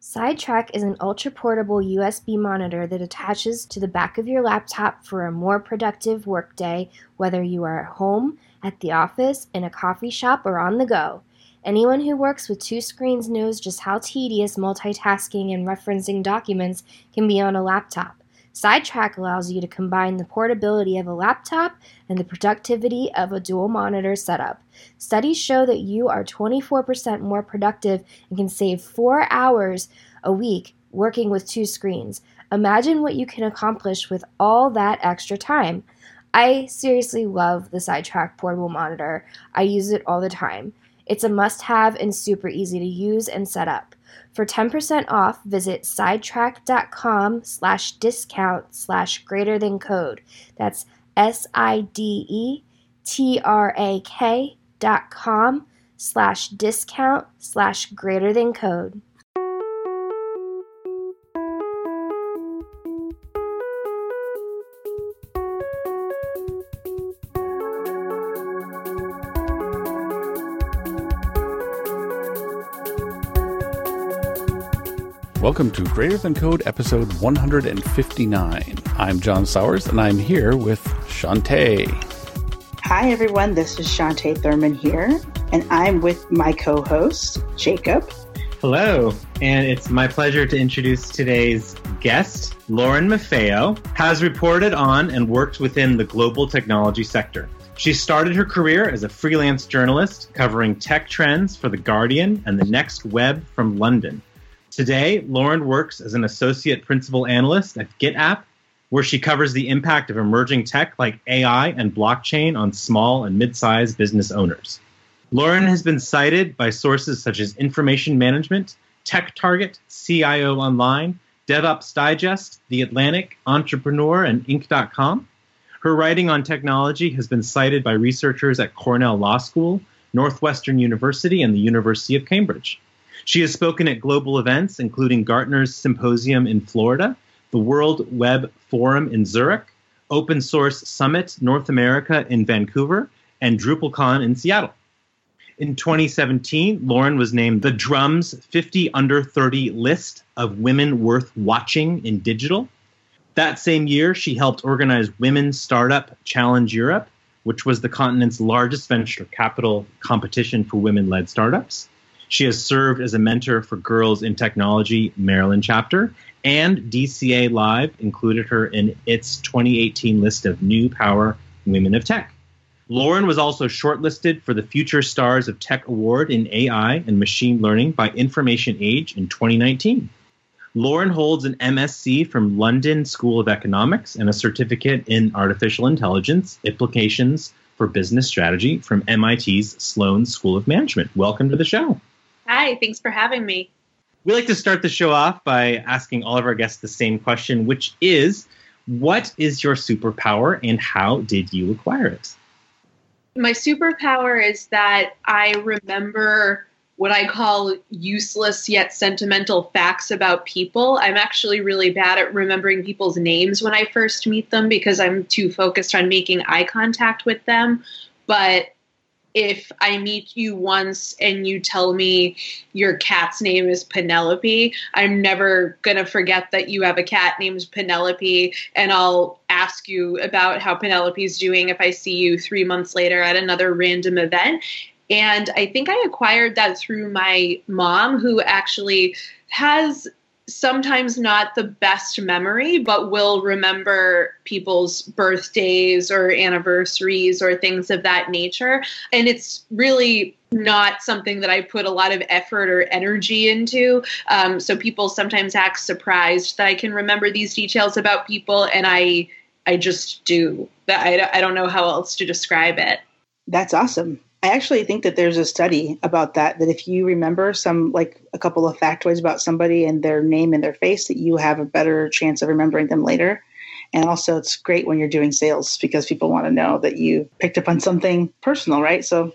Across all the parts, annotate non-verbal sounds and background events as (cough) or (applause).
Sidetrak is an ultra portable USB monitor that attaches to the back of your laptop for a more productive workday, whether you are at home, at the office, in a coffee shop, or on the go. Anyone who works with two screens knows just how tedious multitasking and referencing documents can be on a laptop. Sidetrak allows you to combine the portability of a laptop and the productivity of a dual monitor setup. Studies show that you are 24% more productive and can save four hours a week working with two screens. Imagine what you can accomplish with all that extra time. I seriously love the Sidetrak portable monitor. I use it all the time. It's a must have and super easy to use and set up. For 10% off, visit sidetrak.com slash discount slash greater than code. That's S I D E T R A K dot com slash discount slash greater than code. Welcome to Greater Than Code episode 159. I'm John Sawers and I'm here with Chanté. Hi everyone, this is Chanté Thurmond here, and I'm with my co host, Jacob. Hello, and it's my pleasure to introduce today's guest. Lauren Maffeo has reported on and worked within the global technology sector. She started her career as a freelance journalist covering tech trends for The Guardian and the Next Web from London. Today, Lauren works as an associate principal analyst at GetApp, where she covers the impact of emerging tech like AI and blockchain on small and mid sized business owners. Lauren has been cited by sources such as Information Management, Tech Target, CIO Online, DevOps Digest, The Atlantic, Entrepreneur, and Inc.com. Her writing on technology has been cited by researchers at Cornell Law School, Northwestern University, and the University of Cambridge. She has spoken at global events, including Gartner's Symposium in Florida, the World Web Forum in Zurich, Open Source Summit North America in Vancouver, and DrupalCon in Seattle. In 2017, Lauren was named the Drum's 50 Under 30 list of women worth watching in digital. That same year, she helped organize Women's Startup Challenge Europe, which was the continent's largest venture capital competition for women led startups. She has served as a mentor for Girls in Technology Maryland chapter, and DCA Live included her in its 2018 list of New Power Women of Tech. Lauren was also shortlisted for the Future Stars of Tech Award in AI and Machine Learning by Information Age in 2019. Lauren holds an MSc from London School of Economics and a certificate in Artificial Intelligence Implications for Business Strategy from MIT's Sloan School of Management. Welcome to the show. Hi, thanks for having me. We like to start the show off by asking all of our guests the same question, which is what is your superpower and how did you acquire it? My superpower is that I remember what I call useless yet sentimental facts about people. I'm actually really bad at remembering people's names when I first meet them because I'm too focused on making eye contact with them. But if I meet you once and you tell me your cat's name is Penelope, I'm never going to forget that you have a cat named Penelope, and I'll ask you about how Penelope's doing if I see you three months later at another random event. And I think I acquired that through my mom, who actually has sometimes not the best memory, but will remember people's birthdays or anniversaries or things of that nature. And it's really not something that I put a lot of effort or energy into. Um, so people sometimes act surprised that I can remember these details about people, and I I just do. That I, I don't know how else to describe it. That's awesome. I actually think that there's a study about that, that if you remember some, like a couple of factoids about somebody and their name and their face, that you have a better chance of remembering them later. And also, it's great when you're doing sales because people want to know that you picked up on something personal, right? So,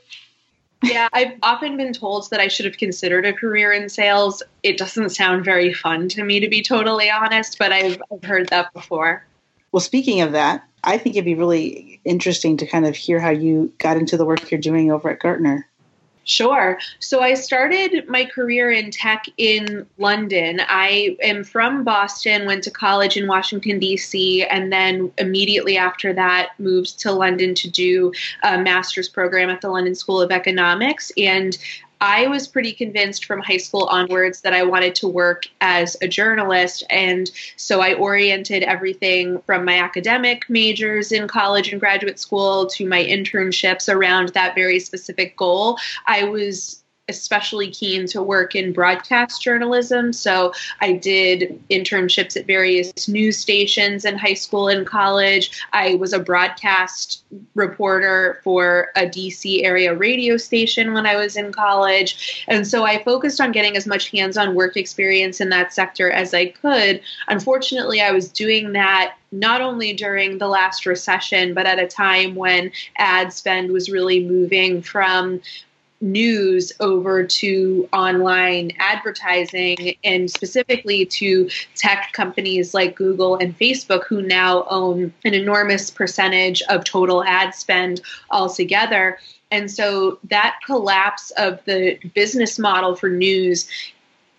yeah, I've often been told that I should have considered a career in sales. It doesn't sound very fun to me, to be totally honest, but I've, I've heard that before. Well, speaking of that, I think it'd be really interesting to kind of hear how you got into the work you're doing over at Gartner. Sure. So I started my career in tech in London. I am from Boston, went to college in Washington, D.C., and then immediately after that moved to London to do a master's program at the London School of Economics. And I was pretty convinced from high school onwards that I wanted to work as a journalist. And so I oriented everything from my academic majors in college and graduate school to my internships around that very specific goal. I was especially keen to work in broadcast journalism. So I did internships at various news stations in high school and college. I was a broadcast reporter for a DC area radio station when I was in college. And so I focused on getting as much hands on work experience in that sector as I could. Unfortunately, I was doing that not only during the last recession, but at a time when ad spend was really moving from news over to online advertising and specifically to tech companies like Google and Facebook, who now own an enormous percentage of total ad spend altogether. And so that collapse of the business model for news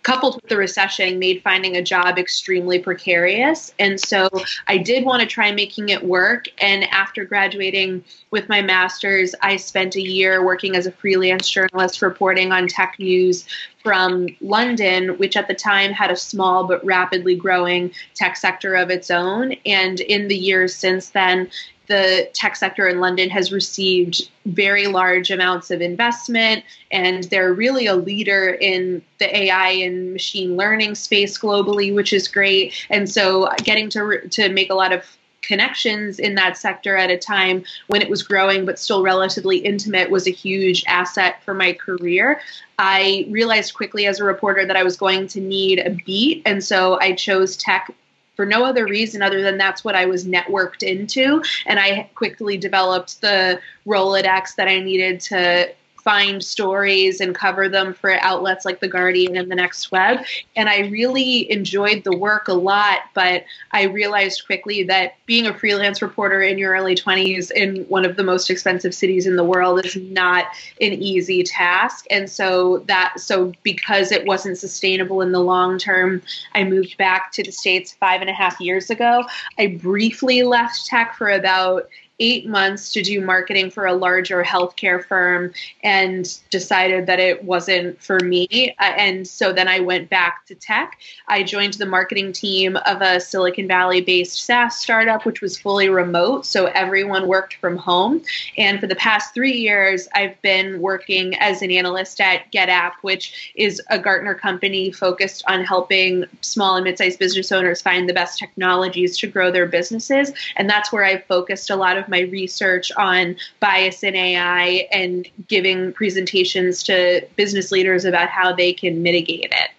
coupled with the recession made finding a job extremely precarious. And so i did want to try making it work. And after graduating with my master's i spent a year working as a freelance journalist reporting on tech news from london which at the time had a small but rapidly growing tech sector of its own. And in the years since then the tech sector in London has received very large amounts of investment, and they're really a leader in the AI and machine learning space globally, which is great. And so, getting to to make a lot of connections in that sector at a time when it was growing but still relatively intimate was a huge asset for my career. I realized quickly as a reporter that I was going to need a beat, and so I chose tech for no other reason other than that's what I was networked into. And I quickly developed the Rolodex that I needed to find stories and cover them for outlets like The Guardian and The Next Web. And I really enjoyed the work a lot, but I realized quickly that being a freelance reporter in your early 20s in one of the most expensive cities in the world is not an easy task. And so that, so because it wasn't sustainable in the long term, I moved back to the States five and a half years ago. I briefly left tech for about eight months to do marketing for a larger healthcare firm and decided that it wasn't for me. And so then I went back to tech. I joined the marketing team of a Silicon Valley based SaaS startup, which was fully remote. So everyone worked from home. And for the past three years, I've been working as an analyst at GetApp, which is a Gartner company focused on helping small and mid sized business owners find the best technologies to grow their businesses. And that's where I've focused a lot of my research on bias in AI and giving presentations to business leaders about how they can mitigate it.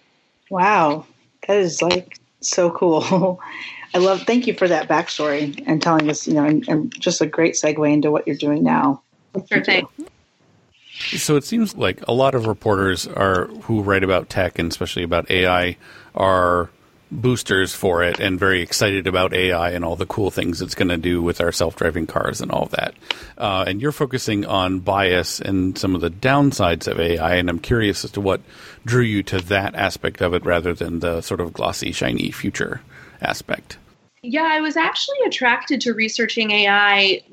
Wow, that is like so cool. (laughs) I love. Thank you for that backstory and telling us, you know, and, and just a great segue into what you're doing now. Sure thing. So it seems like a lot of reporters are who write about tech and especially about AI are boosters for it and very excited about AI and all the cool things it's going to do with our self driving cars and all that. Uh, and you're focusing on bias and some of the downsides of AI. And I'm curious as to what drew you to that aspect of it rather than the sort of glossy, shiny future aspect. Yeah, I was actually attracted to researching AI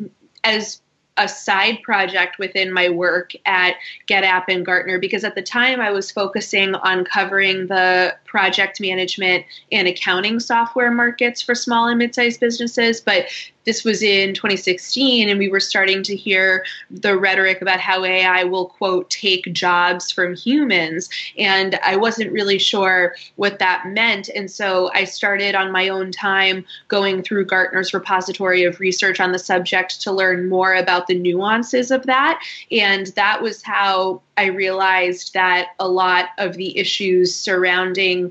as a side project within my work at GetApp and Gartner because at the time I was focusing on covering the project management and accounting software markets for small and mid-sized businesses but this was in 2016 and we were starting to hear the rhetoric about how AI will quote take jobs from humans and I wasn't really sure what that meant and so I started on my own time going through Gartner's repository of research on the subject to learn more about the nuances of that and that was how I realized that a lot of the issues surrounding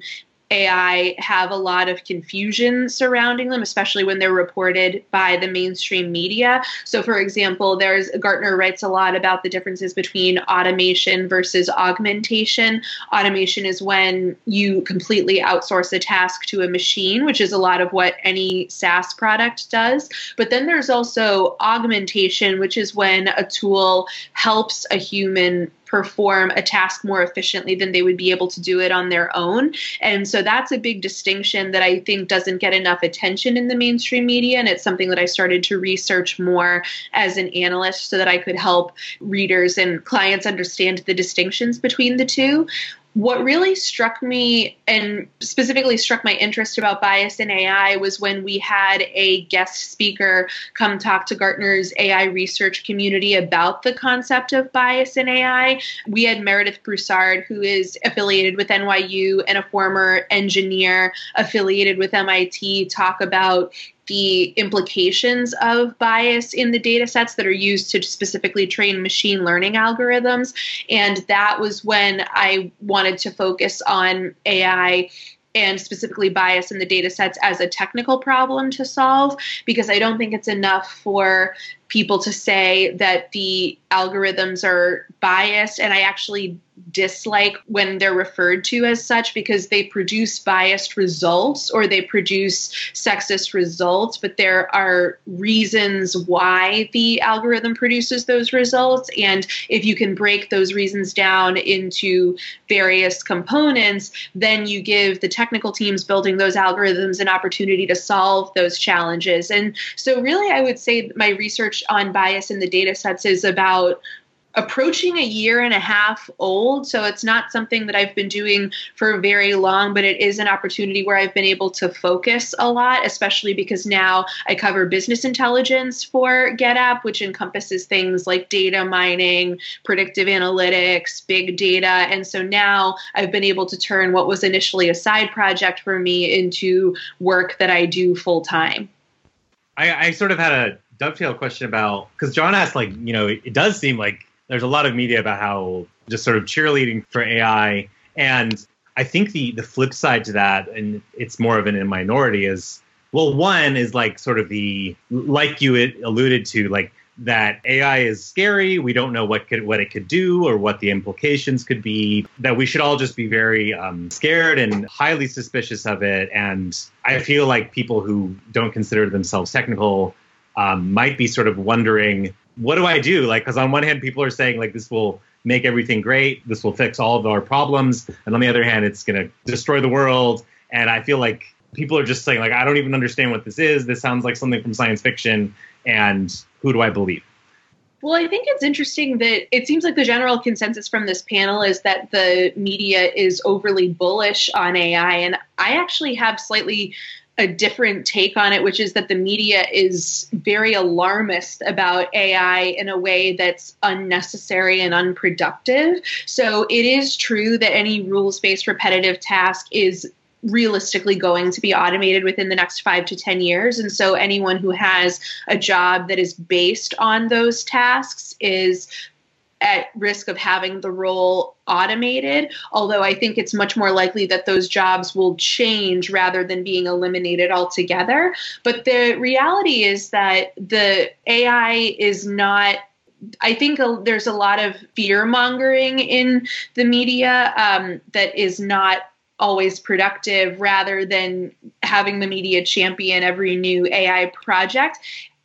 AI have a lot of confusion surrounding them, especially when they're reported by the mainstream media. So, for example, there's Gartner writes a lot about the differences between automation versus augmentation. Automation is when you completely outsource a task to a machine, which is a lot of what any SaaS product does. But then there's also augmentation, which is when a tool helps a human perform a task more efficiently than they would be able to do it on their own. And so that's a big distinction that I think doesn't get enough attention in the mainstream media. And it's something that I started to research more as an analyst so that I could help readers and clients understand the distinctions between the two what really struck me and specifically struck my interest about bias in AI was when we had a guest speaker come talk to Gartner's AI research community about the concept of bias in AI. We had Meredith Broussard, who is affiliated with NYU and a former engineer affiliated with MIT, talk about the implications of bias in the data sets that are used to specifically train machine learning algorithms. And that was when I wanted to focus on AI and specifically bias in the data sets as a technical problem to solve because I don't think it's enough for people to say that the algorithms are biased and I actually dislike when they're referred to as such because they produce biased results or they produce sexist results, but there are reasons why the algorithm produces those results. And if you can break those reasons down into various components, then you give the technical teams building those algorithms an opportunity to solve those challenges. And so, really, I would say my research on bias in the data sets is about approaching a year and a half old. So it's not something that I've been doing for very long, but it is an opportunity where I've been able to focus a lot, especially because now I cover business intelligence for GetApp, which encompasses things like data mining, predictive analytics, big data. And so now I've been able to turn what was initially a side project for me into work that I do full time. I, I sort of had a dovetail question about because John asked, like, you know, it, it does seem like there's a lot of media about how just sort of cheerleading for AI. And I think the the flip side to that, and it's more of an in minority, is well, one is like sort of the like you alluded to, like that AI is scary. We don't know what could what it could do or what the implications could be. That we should all just be very um, scared and highly suspicious of it. And I feel like people who don't consider themselves technical um, might be sort of wondering what do I do? Like, because on one hand, people are saying like this will make everything great, this will fix all of our problems, and on the other hand, it's going to destroy the world. And I feel like people are just saying like, I don't even understand what this is. This sounds like something from science fiction, and who do I believe? Well, I think it's interesting that it seems like the general consensus from this panel is that the media is overly bullish on AI. And I actually have slightly a different take on it, which is that the media is very alarmist about AI in a way that's unnecessary and unproductive. So it is true that any rules based repetitive task is realistically going to be automated within the next five to 10 years. And so anyone who has a job that is based on those tasks is at risk of having the role automated, although I think it's much more likely that those jobs will change rather than being eliminated altogether. But the reality is that the AI is not I think there's a lot of fear mongering in the media um, that is not always productive rather than having the media champion every new AI project.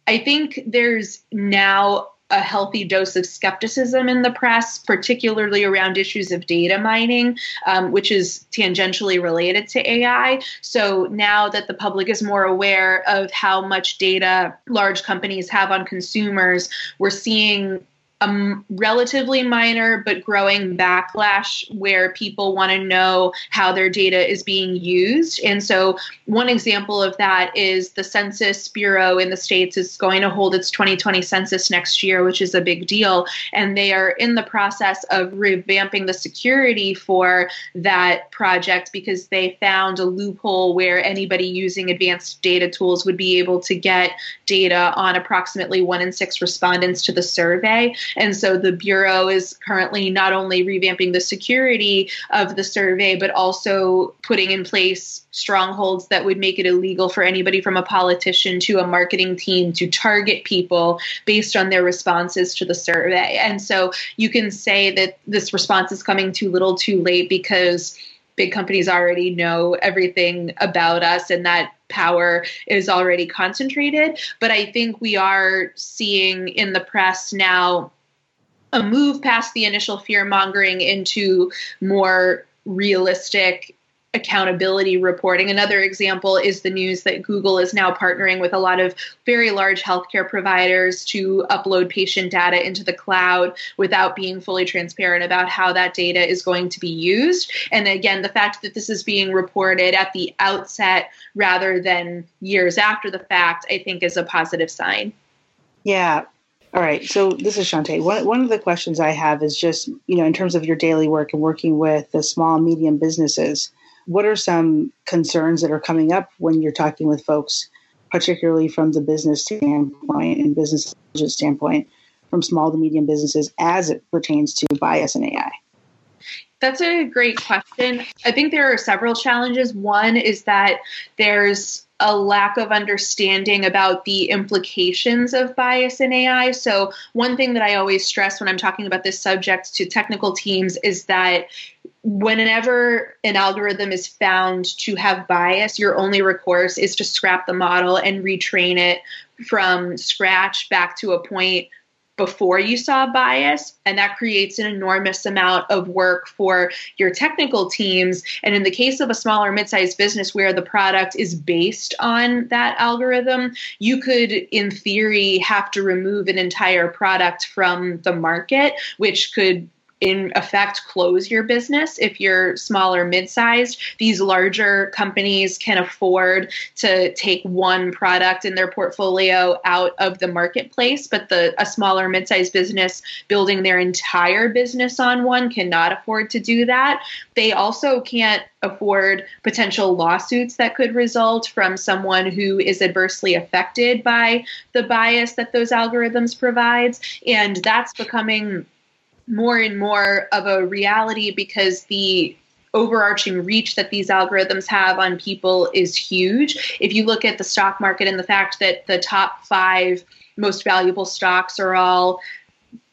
I think there's now a healthy dose of skepticism in the press, particularly around issues of data mining, um, which is tangentially related to AI. So now that the public is more aware of how much data large companies have on consumers, we're seeing a relatively minor but growing backlash where people want to know how their data is being used. And so, one example of that is the Census Bureau in the States is going to hold its 2020 census next year, which is a big deal. And they are in the process of revamping the security for that project because they found a loophole where anybody using advanced data tools would be able to get data on approximately one in six respondents to the survey. And so the Bureau is currently not only revamping the security of the survey, but also putting in place strongholds that would make it illegal for anybody from a politician to a marketing team to target people based on their responses to the survey. And so you can say that this response is coming too little too late because big companies already know everything about us and that power is already concentrated. But I think we are seeing in the press now a move past the initial fear mongering into more realistic accountability reporting. Another example is the news that Google is now partnering with a lot of very large healthcare providers to upload patient data into the cloud without being fully transparent about how that data is going to be used. And again, the fact that this is being reported at the outset rather than years after the fact, I think is a positive sign. Yeah. All right. So this is Chanté. One, one of the questions I have is just, you know, in terms of your daily work and working with the small, medium businesses, what are some concerns that are coming up when you're talking with folks, particularly from the business standpoint and business standpoint, from small to medium businesses as it pertains to bias and AI? That's a great question. I think there are several challenges. One is that there's a lack of understanding about the implications of bias in AI. So, one thing that I always stress when I'm talking about this subject to technical teams is that whenever an algorithm is found to have bias, your only recourse is to scrap the model and retrain it from scratch back to a point before you saw bias and that creates an enormous amount of work for your technical teams. And in the case of a smaller mid-sized business where the product is based on that algorithm you could in theory have to remove an entire product from the market which could in effect close your business if you're small or mid-sized. These larger companies can afford to take one product in their portfolio out of the marketplace but the a smaller mid-sized business building their entire business on one cannot afford to do that. They also can't afford potential lawsuits that could result from someone who is adversely affected by the bias that those algorithms provides and that's becoming more and more of a reality because the overarching reach that these algorithms have on people is huge. If you look at the stock market and the fact that the top five most valuable stocks are all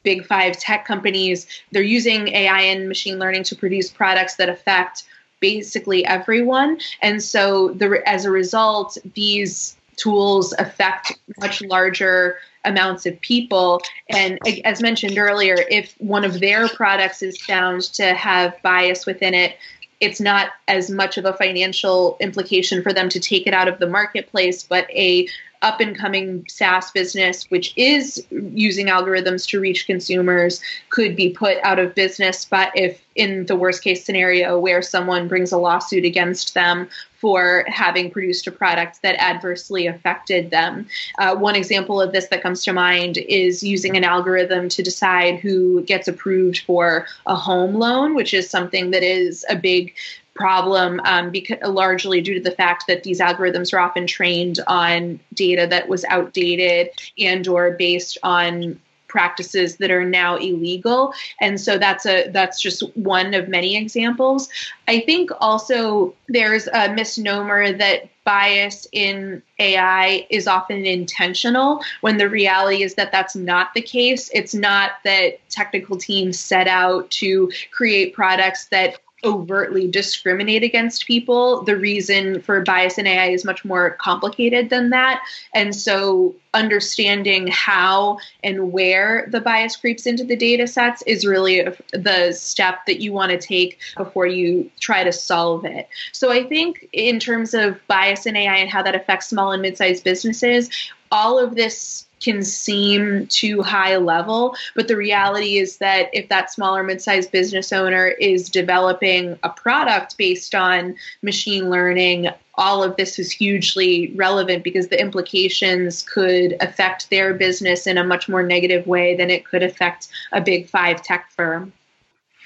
big five tech companies, they're using AI and machine learning to produce products that affect basically everyone. And so, the, as a result, these tools affect much larger amounts of people. And as mentioned earlier, if one of their products is found to have bias within it, it's not as much of a financial implication for them to take it out of the marketplace, but a up and coming SaaS business, which is using algorithms to reach consumers, could be put out of business. But if in the worst case scenario where someone brings a lawsuit against them for having produced a product that adversely affected them. Uh, one example of this that comes to mind is using an algorithm to decide who gets approved for a home loan, which is something that is a big problem um, because largely due to the fact that these algorithms are often trained on data that was outdated and or based on practices that are now illegal. And so that's a that's just one of many examples. I think also there's a misnomer that bias in ai is often intentional when the reality is that that's not the case. It's not that technical teams set out to create products that overtly discriminate against people. The reason for bias in AI is much more complicated than that. And so understanding how and where the bias creeps into the data sets is really the step that you want to take before you try to solve it. So I think in terms of bias in AI and how that affects small and mid-sized businesses, all of this can seem too high level, but the reality is that if that smaller mid-sized business owner is developing a product based on machine learning, all of this is hugely relevant because the implications could affect their business in a much more negative way than it could affect a big five tech firm.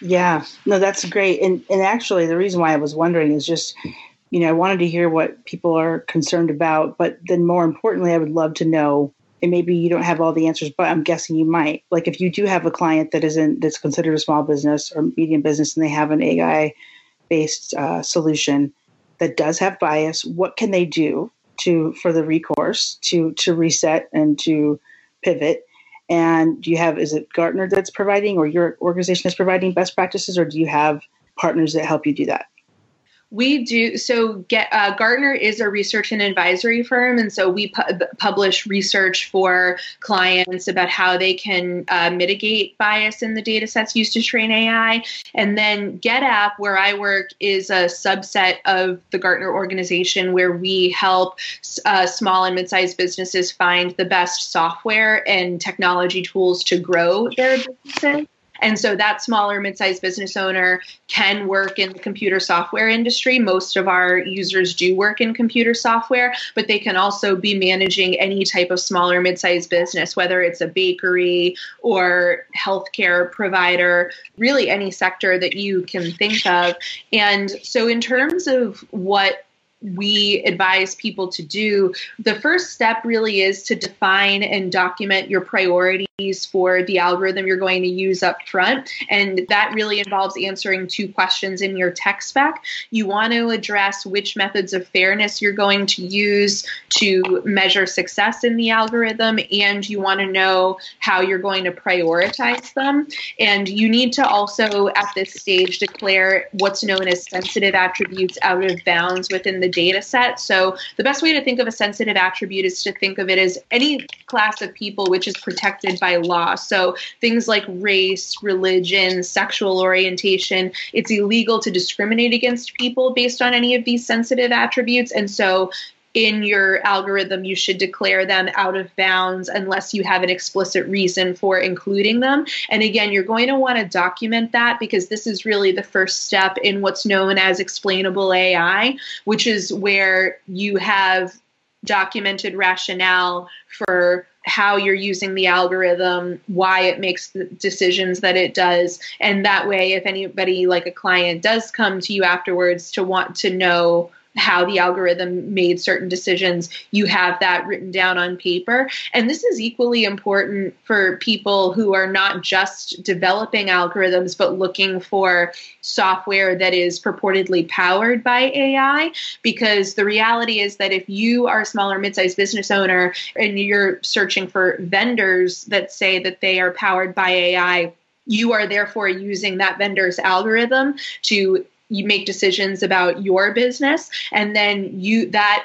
Yeah, no, that's great. And and actually, the reason why I was wondering is just, you know, I wanted to hear what people are concerned about, but then more importantly, I would love to know and maybe you don't have all the answers, but I'm guessing you might. Like if you do have a client that isn't that's considered a small business or medium business, and they have an AI based uh, solution that does have bias, what can they do to for the recourse to to reset and to pivot? And do you have is it Gartner that's providing, or your organization is providing best practices, or do you have partners that help you do that? We do so. Get uh, Gartner is a research and advisory firm, and so we pu- publish research for clients about how they can uh, mitigate bias in the data sets used to train AI. And then GetApp, where I work, is a subset of the Gartner organization where we help uh, small and mid-sized businesses find the best software and technology tools to grow their businesses. And so that smaller mid-sized business owner can work in the computer software industry. Most of our users do work in computer software, but they can also be managing any type of smaller mid-sized business, whether it's a bakery or healthcare provider, really any sector that you can think of. And so in terms of what we advise people to do, the first step really is to define and document your priorities for the algorithm you're going to use up front. And that really involves answering two questions in your tech spec. You want to address which methods of fairness you're going to use to measure success in the algorithm, and you want to know how you're going to prioritize them. And you need to also, at this stage, declare what's known as sensitive attributes out of bounds within the data set. So the best way to think of a sensitive attribute is to think of it as any class of people which is protected by law. So things like race, religion, sexual orientation, it's illegal to discriminate against people based on any of these sensitive attributes. And so in your algorithm, you should declare them out of bounds unless you have an explicit reason for including them. And again, you're going to want to document that because this is really the first step in what's known as explainable AI, which is where you have documented rationale for how you're using the algorithm, why it makes the decisions that it does. And that way, if anybody like a client does come to you afterwards to want to know how the algorithm made certain decisions, you have that written down on paper. And this is equally important for people who are not just developing algorithms, but looking for software that is purportedly powered by AI. Because the reality is that if you are a smaller, mid sized business owner and you're searching for vendors that say that they are powered by AI, you are therefore using that vendor's algorithm to you make decisions about your business and then you that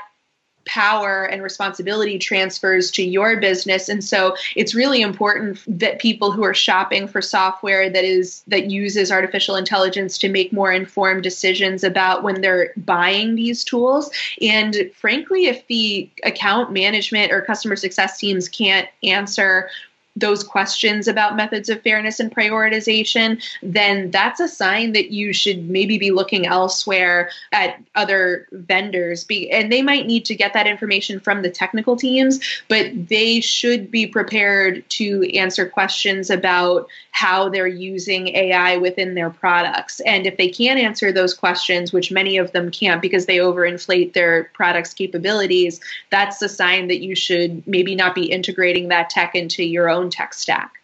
power and responsibility transfers to your business. And so it's really important that people who are shopping for software that is that uses artificial intelligence to make more informed decisions about when they're buying these tools. And frankly if the account management or customer success teams can't answer those questions about methods of fairness and prioritization, then that's a sign that you should maybe be looking elsewhere at other vendors. Be, and they might need to get that information from the technical teams, but they should be prepared to answer questions about how they're using AI within their products. And if they can't answer those questions, which many of them can't because they overinflate their products' capabilities, that's a sign that you should maybe not be integrating that tech into your own own tech stack.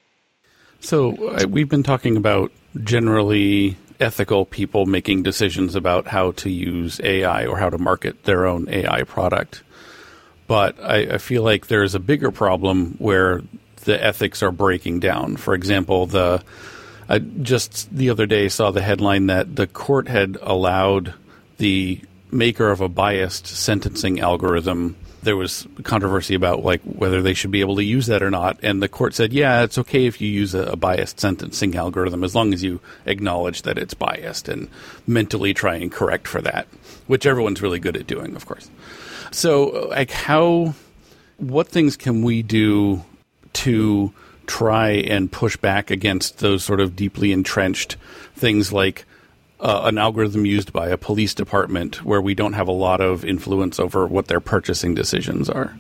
So uh, we've been talking about generally ethical people making decisions about how to use AI or how to market their own AI product. But I, I feel like there's a bigger problem where the ethics are breaking down. For example, the I just the other day saw the headline that the court had allowed the maker of a biased sentencing algorithm there was controversy about like whether they should be able to use that or not, and the court said, yeah, it's okay if you use a, a biased sentencing algorithm as long as you acknowledge that it's biased and mentally try and correct for that, which everyone's really good at doing, of course. So, uh, like, how, what things can we do to try and push back against those sort of deeply entrenched things like uh, an algorithm used by a police department where we don't have a lot of influence over what their purchasing decisions are?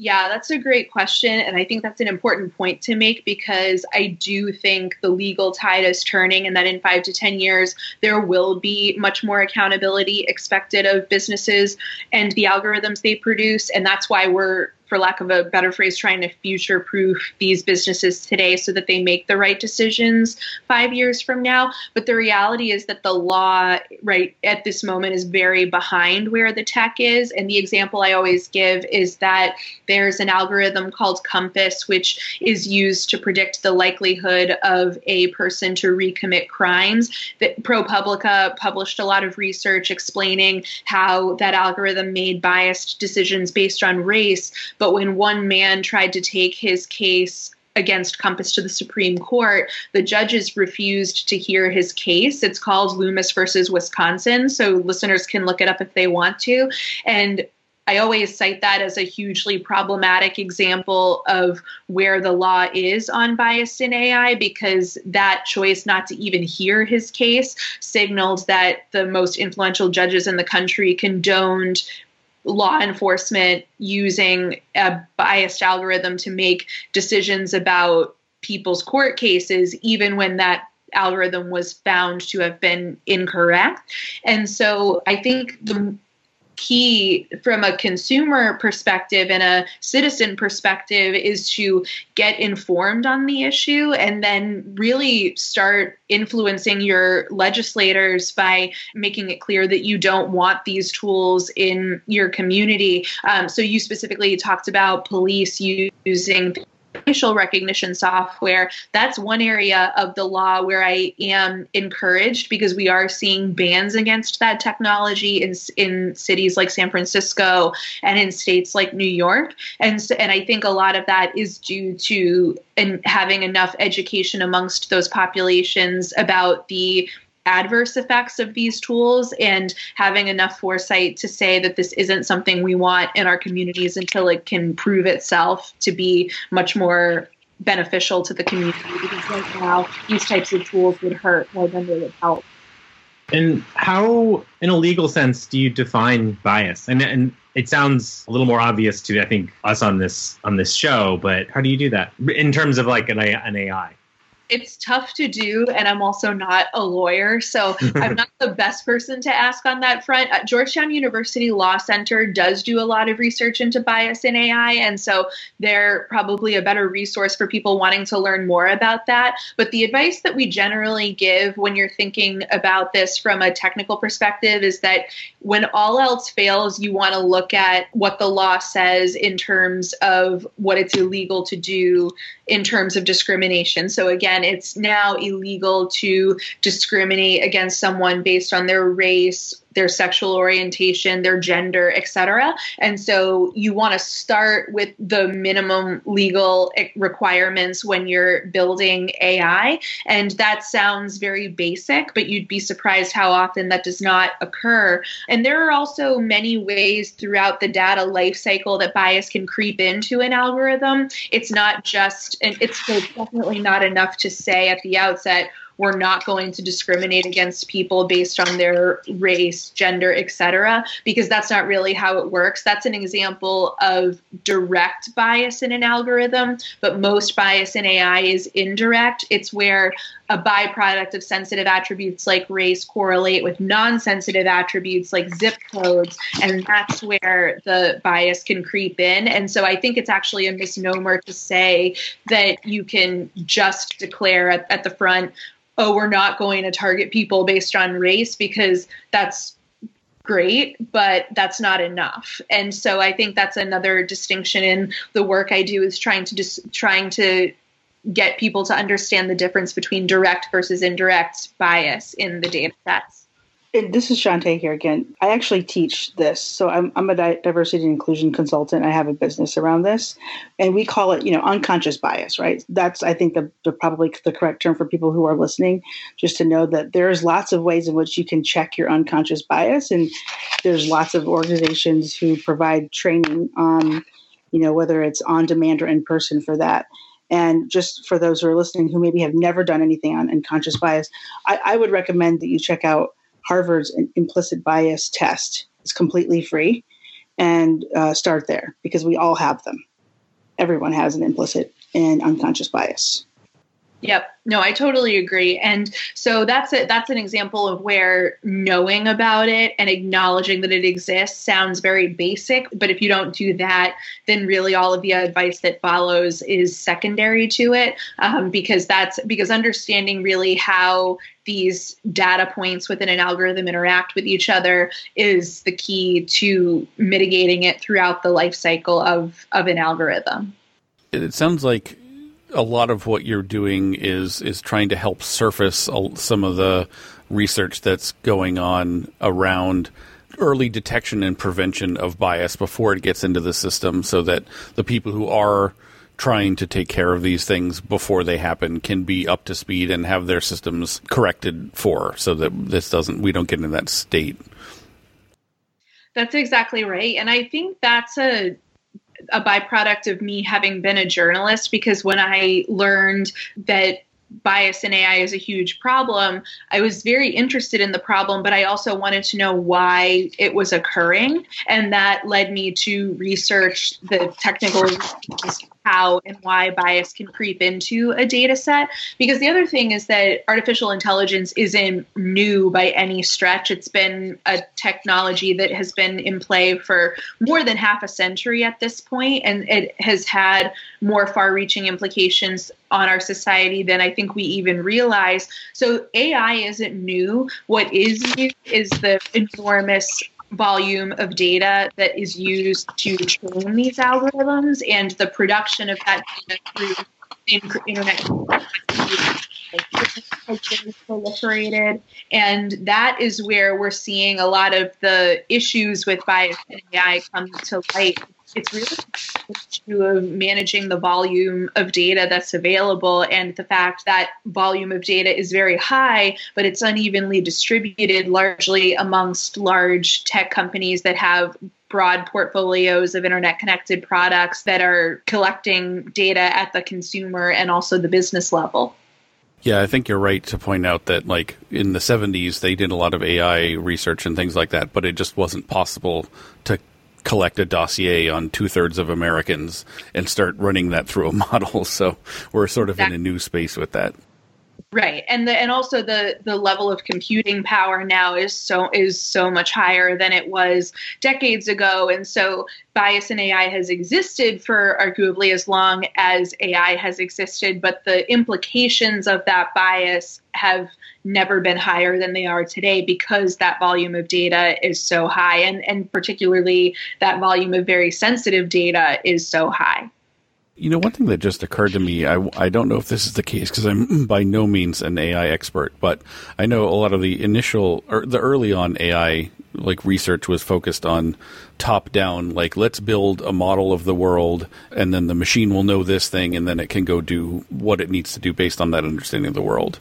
Yeah, that's a great question. And I think that's an important point to make because I do think the legal tide is turning and that in five to 10 years, there will be much more accountability expected of businesses and the algorithms they produce. And that's why we're for lack of a better phrase, trying to future proof these businesses today so that they make the right decisions five years from now. But the reality is that the law, right at this moment, is very behind where the tech is. And the example I always give is that there's an algorithm called COMPAS, which is used to predict the likelihood of a person to recommit crimes. That ProPublica published a lot of research explaining how that algorithm made biased decisions based on race but when one man tried to take his case against COMPAS to the Supreme Court, the judges refused to hear his case. It's called Loomis versus Wisconsin, so listeners can look it up if they want to. And I always cite that as a hugely problematic example of where the law is on bias in AI because that choice not to even hear his case signaled that the most influential judges in the country condoned law enforcement using a biased algorithm to make decisions about people's court cases, even when that algorithm was found to have been incorrect. And so I think the key from a consumer perspective and a citizen perspective is to get informed on the issue and then really start influencing your legislators by making it clear that you don't want these tools in your community. Um, so, you specifically talked about police using facial recognition software, that's one area of the law where I am encouraged because we are seeing bans against that technology in in cities like San Francisco and in states like New York. And and I think a lot of that is due to and having enough education amongst those populations about the adverse effects of these tools and having enough foresight to say that this isn't something we want in our communities until it can prove itself to be much more beneficial to the community because right now these types of tools would hurt more than they would help. And how, in a legal sense, do you define bias? And, and it sounds a little more obvious to I think us on this on this show, but how do you do that in terms of like an, an AI? It's tough to do and i'm also not a lawyer so (laughs) i'm not the best person to ask on that front. Uh, georgetown university law center does do a lot of research into bias in ai and so they're probably a better resource for people wanting to learn more about that. But the advice that we generally give when you're thinking about this from a technical perspective is that when all else fails you want to look at what the law says in terms of what it's illegal to do in terms of discrimination. So again again, it's now illegal to discriminate against someone based on their race, their sexual orientation, their gender, etc. And so you want to start with the minimum legal requirements when you're building AI. And that sounds very basic, but you'd be surprised how often that does not occur. And there are also many ways throughout the data lifecycle that bias can creep into an algorithm. It's not just, and it's definitely not enough to say at the outset, we're not going to discriminate against people based on their race, gender, etc., because that's not really how it works. That's an example of direct bias in an algorithm, but most bias in AI is indirect. It's where a byproduct of sensitive attributes like race correlate with non sensitive attributes like zip codes. And that's where the bias can creep in. And so I think it's actually a misnomer to say that you can just declare at, at the front, oh, we're not going to target people based on race because that's great, but that's not enough. And so I think that's another distinction in the work I do is trying to just trying to get people to understand the difference between direct versus indirect bias in the data sets this is Chanté here again. I actually teach this. So I'm, I'm a diversity and inclusion consultant. I have a business around this. And we call it, you know, unconscious bias, right? That's, I think, the, the probably the correct term for people who are listening, just to know that there's lots of ways in which you can check your unconscious bias. And there's lots of organizations who provide training on, you know, whether it's on demand or in person for that. And just for those who are listening who maybe have never done anything on unconscious bias, I, I would recommend that you check out Harvard's implicit bias test. It's completely free, and uh, start there because we all have them. Everyone has an implicit and unconscious bias. Yep. No, I totally agree. And so that's it. That's an example of where knowing about it and acknowledging that it exists sounds very basic. But if you don't do that, then really all of the advice that follows is secondary to it. Um, because that's because understanding really how these data points within an algorithm interact with each other is the key to mitigating it throughout the life cycle of, of an algorithm. It sounds like a lot of what you're doing is is trying to help surface some of the research that's going on around early detection and prevention of bias before it gets into the system so that the people who are trying to take care of these things before they happen can be up to speed and have their systems corrected for so that this doesn't we don't get into that state. That's exactly right. And i think that's a a byproduct of me having been a journalist because when I learned that bias in AI is a huge problem, I was very interested in the problem, but I also wanted to know why it was occurring. And that led me to research the technical how and why bias can creep into a data set. Because the other thing is that artificial intelligence isn't new by any stretch. It's been a technology that has been in play for more than half a century at this point, and it has had more far reaching implications on our society than I think we even realize. So AI isn't new. What is new is the enormous volume of data that is used to train these algorithms and the production of that data through internet proliferated. And that is where we're seeing a lot of the issues with bias in AI come to light it's really of managing the volume of data that's available and the fact that volume of data is very high, but it's unevenly distributed largely amongst large tech companies that have broad portfolios of internet connected products that are collecting data at the consumer and also the business level. Yeah, I think you're right to point out that, like, in the 70s, they did a lot of AI research and things like that, but it just wasn't possible to collect a dossier on two thirds of Americans and start running that through a model. (laughs) So we're sort of exactly. in a new space with that. Right. And the and also the the level of computing power now is so is so much higher than it was decades ago. And so bias in AI has existed for arguably as long as AI has existed, but the implications of that bias have never been higher than they are today because that volume of data is so high and, and particularly that volume of very sensitive data is so high. You know, one thing that just occurred to me, I, I don't know if this is the case because I'm (clears throat) by no means an AI expert, but I know a lot of the initial or the early on AI like research was focused on top down, like let's build a model of the world and then the machine will know this thing and then it can go do what it needs to do based on that understanding of the world.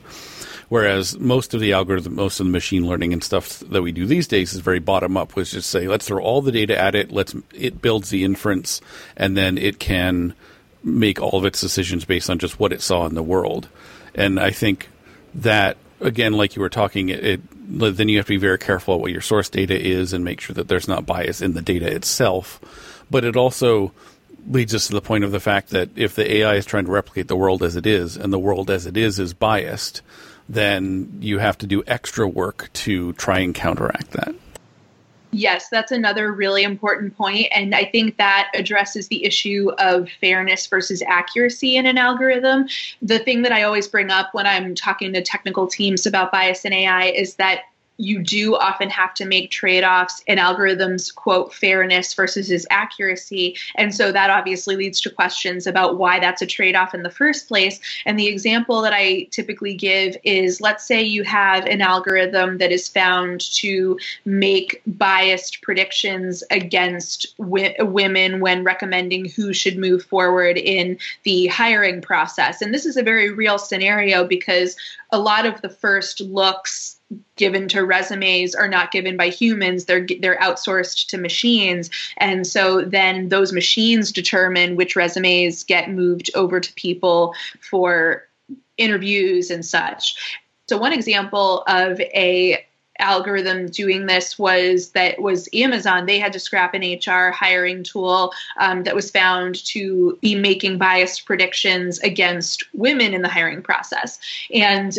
Whereas most of the algorithm, most of the machine learning and stuff that we do these days is very bottom up, which is just say, let's throw all the data at it, let's it builds the inference, and then it can make all of its decisions based on just what it saw in the world. And I think that again, like you were talking, it, it, then you have to be very careful at what your source data is and make sure that there's not bias in the data itself. But it also leads us to the point of the fact that if the AI is trying to replicate the world as it is, and the world as it is is biased, then you have to do extra work to try and counteract that. Yes, that's another really important point, and I think that addresses the issue of fairness versus accuracy in an algorithm. The thing that I always bring up when I'm talking to technical teams about bias in AI is that you do often have to make trade-offs in algorithms quote fairness versus accuracy. And so that obviously leads to questions about why that's a trade-off in the first place. And the example that i typically give is let's say you have an algorithm that is found to make biased predictions against wi- women when recommending who should move forward in the hiring process. And this is a very real scenario because a lot of the first looks given to resumes are not given by humans they're they're outsourced to machines and so then those machines determine which resumes get moved over to people for interviews and such so one example of a algorithm doing this was that was Amazon. They had to scrap an HR hiring tool um, that was found to be making biased predictions against women in the hiring process. And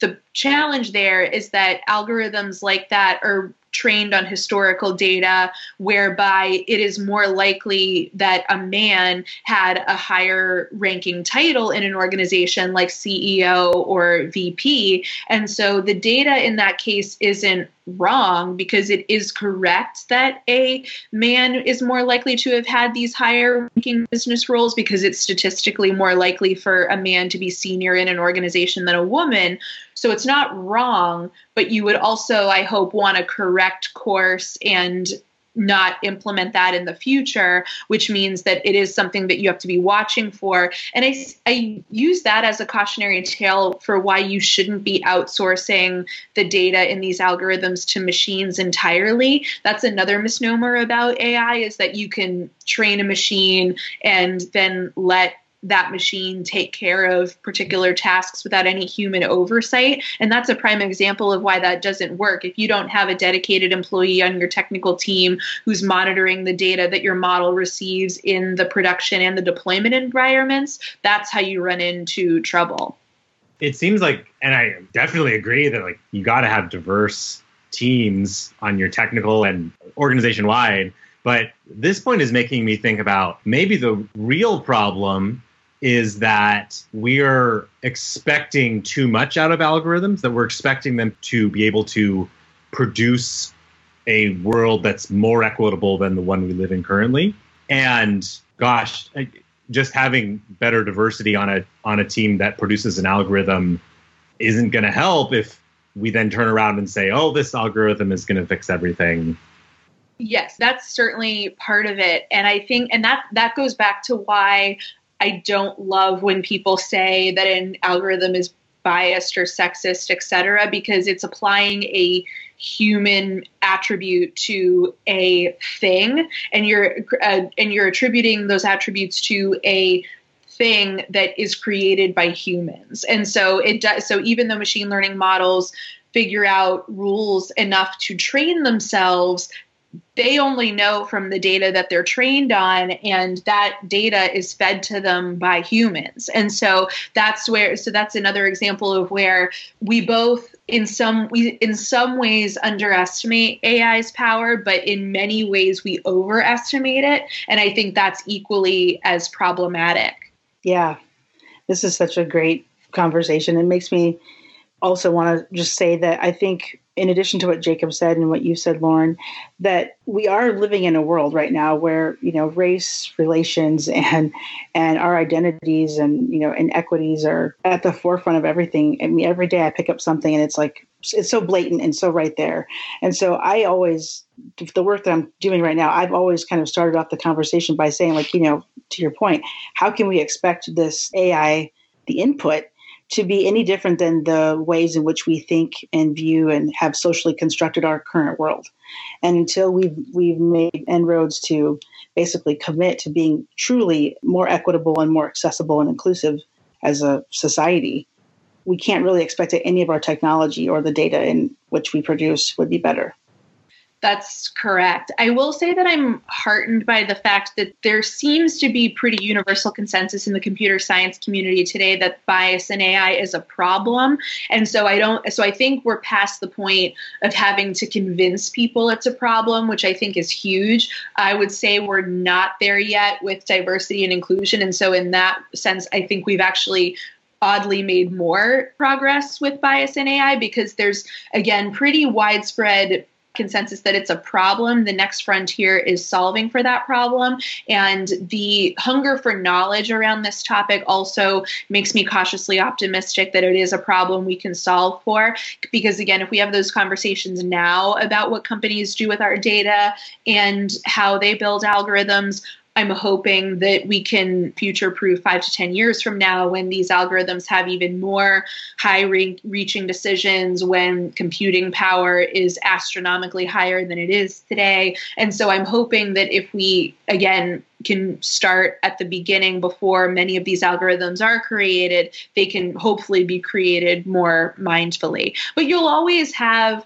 the challenge there is that algorithms like that are trained on historical data whereby it is more likely that a man had a higher ranking title in an organization like CEO or VP. And so the data in that case isn't wrong because it is correct that a man is more likely to have had these higher ranking business roles because it's statistically more likely for a man to be senior in an organization than a woman. So it's not wrong, but you would also, I hope, want to correct course and not implement that in the future, which means that it is something that you have to be watching for. And I, I use that as a cautionary tale for why you shouldn't be outsourcing the data in these algorithms to machines entirely. That's another misnomer about AI is that you can train a machine and then let that machine take care of particular tasks without any human oversight. And that's a prime example of why that doesn't work. If you don't have a dedicated employee on your technical team who's monitoring the data that your model receives in the production and the deployment environments, that's how you run into trouble. It seems like, and I definitely agree that like you got to have diverse teams on your technical and organization wide. But this point is making me think about maybe the real problem is that we are expecting too much out of algorithms, that we're expecting them to be able to produce a world that's more equitable than the one we live in currently. And gosh, just having better diversity on a on a team that produces an algorithm isn't going to help if we then turn around and say, "Oh, this algorithm is going to fix everything." Yes, that's certainly part of it. And I think and that that goes back to why I don't love when people say that an algorithm is biased or sexist, etc., because it's applying a human attribute to a thing, and you're uh, and you're attributing those attributes to a thing that is created by humans. And so it does. So even though machine learning models figure out rules enough to train themselves they only know from the data that they're trained on and that data is fed to them by humans. And so that's where so that's another example of where we both in some we in some ways underestimate ai's power but in many ways we overestimate it. And i think that's equally as problematic. Yeah. This is such a great conversation. It makes me also want to just say that i think in addition to what Jacob said and what you said, Lauren, that we are living in a world right now where you know race relations (laughs) and and our identities and you know inequities are at the forefront of everything. I mean, every day I pick up something and it's like it's so blatant and so right there. And so I always the work that I'm doing right now, I've always kind of started off the conversation by saying, like, you know, to your point, how can we expect this AI, the input to be any different than the ways in which we think and view and have socially constructed our current world. And until we've we've made inroads to basically commit to being truly more equitable and more accessible and inclusive as a society, we can't really expect that any of our technology or the data in which we produce would be better. That's correct. I will say that I'm heartened by the fact that there seems to be pretty universal consensus in the computer science community today that bias in AI is a problem. And so I don't so I think we're past the point of having to convince people it's a problem, which I think is huge. I would say we're not there yet with diversity and inclusion. And so in that sense, I think we've actually oddly made more progress with bias in AI because there's again pretty widespread consensus that it's a problem. The next frontier is solving for that problem. And the hunger for knowledge around this topic also makes me cautiously optimistic that it is a problem we can solve for. Because again, if we have those conversations now about what companies do with our data and how they build algorithms, I'm hoping that we can future proof five to 10 years from now when these algorithms have even more high re- reaching decisions, when computing power is astronomically higher than it is today. And so I'm hoping that if we, again, can start at the beginning before many of these algorithms are created, they can hopefully be created more mindfully. But you'll always have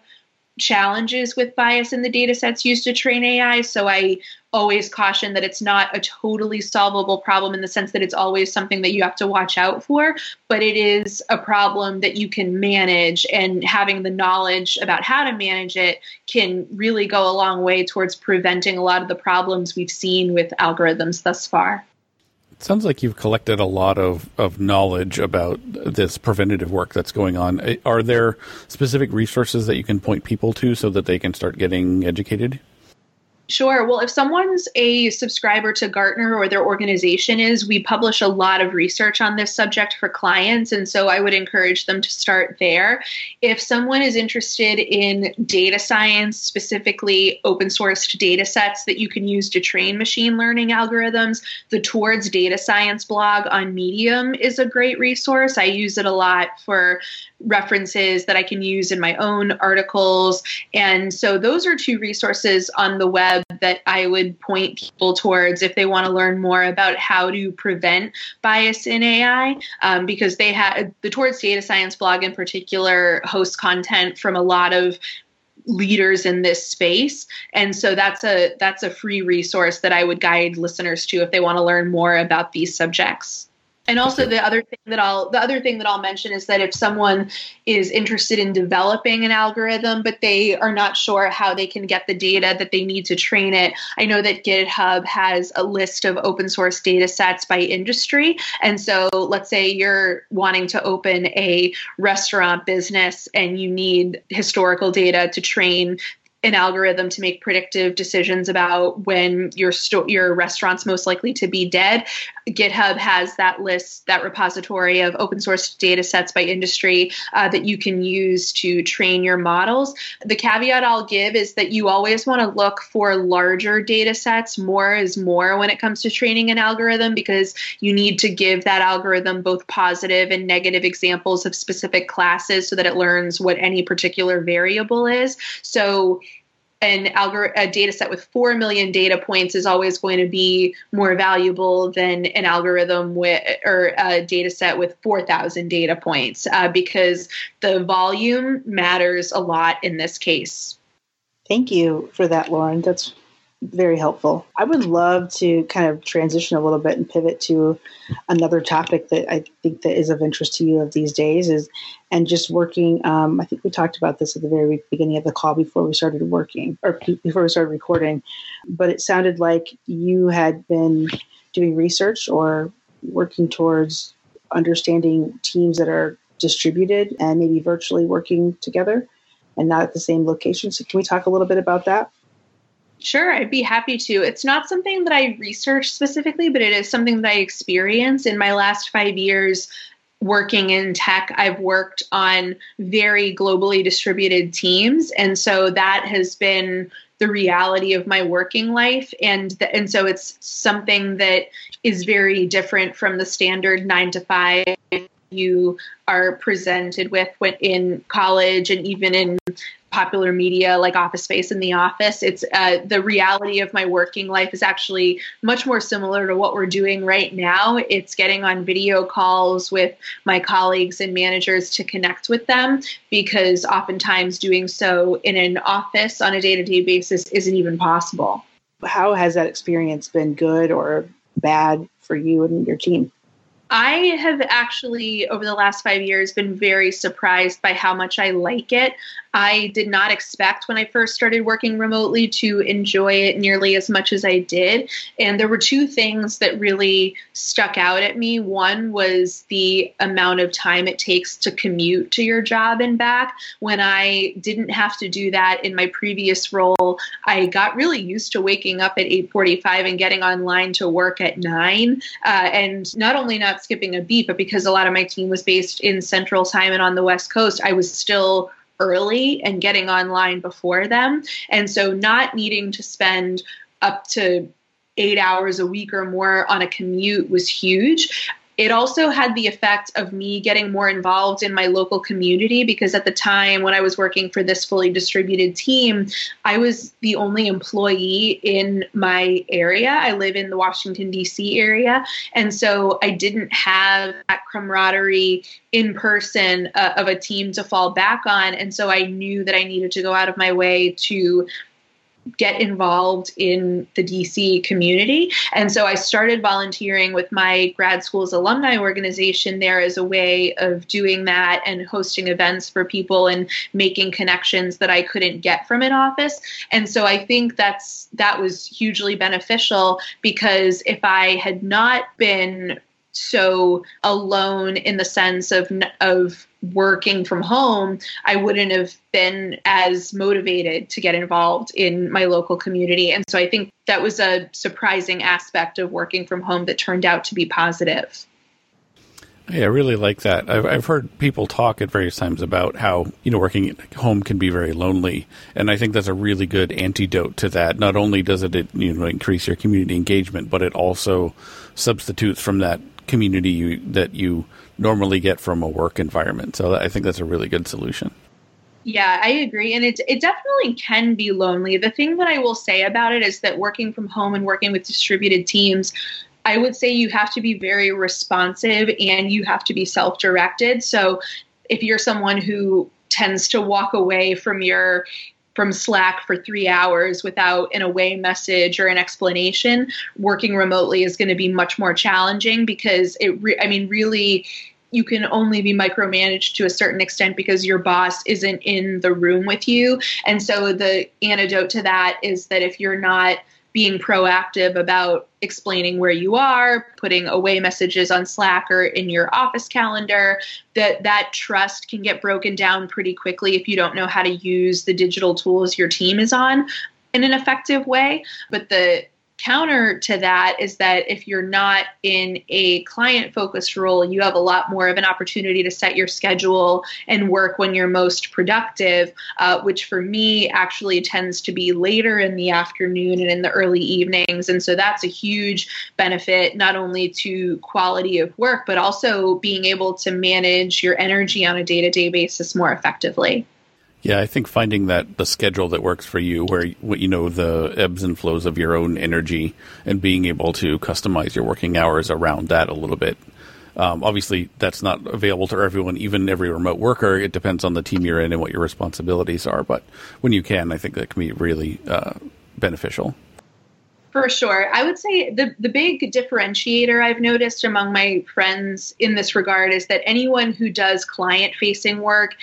challenges with bias in the data sets used to train AI. So I always caution that it's not a totally solvable problem in the sense that it's always something that you have to watch out for, but it is a problem that you can manage, and having the knowledge about how to manage it can really go a long way towards preventing a lot of the problems we've seen with algorithms thus far. It sounds like you've collected a lot of, of knowledge about this preventative work that's going on. Eh, are there specific resources that you can point people to so that they can start getting educated? Sure. Well, if someone's a subscriber to Gartner or their organization is, we publish a lot of research on this subject for clients. And so I would encourage them to start there. If someone is interested in data science, specifically open sourced data sets that you can use to train machine learning algorithms, the Towards Data Science blog on Medium is a great resource. I use it a lot for references that I can use in my own articles. And so those are two resources on the web that I would point people towards if they want to learn more about how to prevent bias in AI, um, because they had the Towards Data Science blog in particular hosts content from a lot of leaders in this space and so that's a that's a free resource that i would guide listeners to if they want to learn more about these subjects and also the other thing that I'll the other thing that I'll mention is that if someone is interested in developing an algorithm but they are not sure how they can get the data that they need to train it, I know that GitHub has a list of open source data sets by industry. And so let's say you're wanting to open a restaurant business and you need historical data to train an algorithm to make predictive decisions about when your sto- your restaurant's most likely to be dead. GitHub has that list, that repository of open source data sets by industry uh, that you can use to train your models. The caveat I'll give is that you always want to look for larger data sets. More is more when it comes to training an algorithm because you need to give that algorithm both positive and negative examples of specific classes so that it learns what any particular variable is. So an algor- a data set with 4 million data points is always going to be more valuable than an algorithm with or a data set with 4000 data points uh, because the volume matters a lot in this case. Thank you for that lauren. That's very helpful. I would love to kind of transition a little bit and pivot to another topic that I think that is of interest to you of these days is and just working. Um, I think we talked about this at the very beginning of the call before we started working or before we started recording, but it sounded like you had been doing research or working towards understanding teams that are distributed and maybe virtually working together and not at the same location. So, can we talk a little bit about that? Sure, I'd be happy to. It's not something that I research specifically, but it is something that I experience in my last five years working in tech. I've worked on very globally distributed teams. And so that has been the reality of my working life and the, and so it's something that is very different from the standard 9 to 5 you are presented with when in college and even in popular media like office space in the office it's uh, the reality of my working life is actually much more similar to what we're doing right now. It's getting on video calls with my colleagues and managers to connect with them because oftentimes doing so in an office on a day-to-day basis isn't even possible. How has that experience been good or bad for you and your team? I have actually, over the last five years, been very surprised by how much I like it. I did not expect when I first started working remotely to enjoy it nearly as much as I did. And there were two things that really stuck out at me. One was the amount of time it takes to commute to your job and back. When I didn't have to do that in my previous role, I got really used to waking up at 8:45 and getting online to work at 9. Uh, and not only not skipping a beat, but because a lot of my team was based in Central Time and on the West Coast, I was still early and getting online before them. And so not needing to spend up to eight hours a week or more on a commute was huge. It also had the effect of me getting more involved in my local community because at the time when I was working for this fully distributed team, I was the only employee in my area. I live in the Washington, D.C. area. And so I didn't have that camaraderie in person uh, of a team to fall back on. And so I knew that I needed to go out of my way to get involved in the DC community. And so I started volunteering with my grad school's alumni organization there as a way of doing that and hosting events for people and making connections that I couldn't get from an office. And so I think that's that was hugely beneficial because if I had not been so alone in the sense of of working from home, I wouldn't have been as motivated to get involved in my local community. And so I think that was a surprising aspect of working from home that turned out to be positive. Yeah, I really like that. I've, I've heard people talk at various times about how, you know, working at home can be very lonely. And I think that's a really good antidote to that. Not only does it, you know, increase your community engagement, but it also substitutes from that community you, that you normally get from a work environment. So I think that's a really good solution. Yeah, I agree. And it, it definitely can be lonely. The thing that I will say about it is that working from home and working with distributed teams, I would say you have to be very responsive and you have to be self directed. So if you're someone who tends to walk away from your from Slack for three hours without an away message or an explanation, working remotely is going to be much more challenging because it, re- I mean, really, you can only be micromanaged to a certain extent because your boss isn't in the room with you. And so the antidote to that is that if you're not being proactive about explaining where you are, putting away messages on Slack or in your office calendar, that that trust can get broken down pretty quickly if you don't know how to use the digital tools your team is on in an effective way. But the counter to that is that if you're not in a client focused role, you have a lot more of an opportunity to set your schedule and work when you're most productive, uh, which for me actually tends to be later in the afternoon and in the early evenings. And so that's a huge benefit, not only to quality of work, but also being able to manage your energy on a day to day basis more effectively. Yeah, I think finding that the schedule that works for you, where you know the ebbs and flows of your own energy, and being able to customize your working hours around that a little bit. Um, obviously, that's not available to everyone, even every remote worker. It depends on the team you're in and what your responsibilities are. But when you can, I think that can be really uh, beneficial. For sure. I would say the, the big differentiator I've noticed among my friends in this regard is that anyone who does client facing work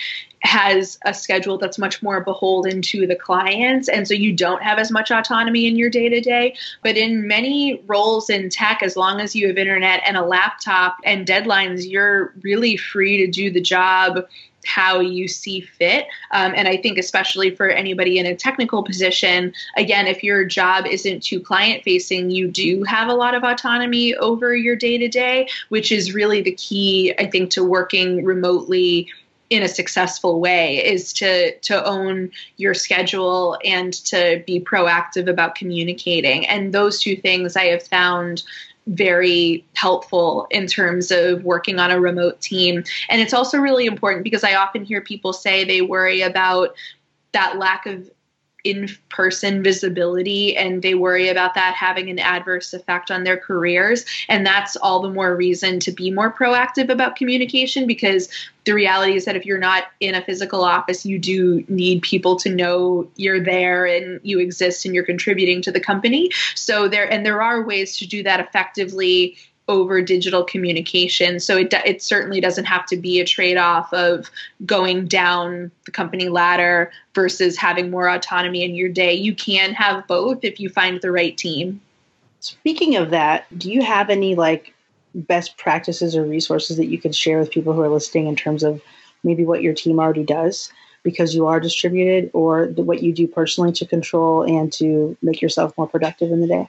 has a schedule that's much more beholden to the clients. And so you don't have as much autonomy in your day to day. But in many roles in tech, as long as you have internet and a laptop and deadlines, you're really free to do the job how you see fit. Um, and I think, especially for anybody in a technical position, again, if your job isn't too client facing, you do have a lot of autonomy over your day to day, which is really the key, I think, to working remotely in a successful way is to to own your schedule and to be proactive about communicating and those two things i have found very helpful in terms of working on a remote team. And it's also really important because I often hear people say they worry about that lack of in person visibility and they worry about that having an adverse effect on their careers. And that's all the more reason to be more proactive about communication because the reality is that if you're not in a physical office, you do need people to know you're there and you exist and you're contributing to the company. So there, and there are ways to do that effectively over digital communication. So it, it certainly doesn't have to be a trade off of going down the company ladder versus having more autonomy in your day. You can have both if you find the right team. Speaking of that, do you have any like best practices or resources that you could share with people who are listening in terms of maybe what your team already does because you are distributed or what you do personally to control and to make yourself more productive in the day?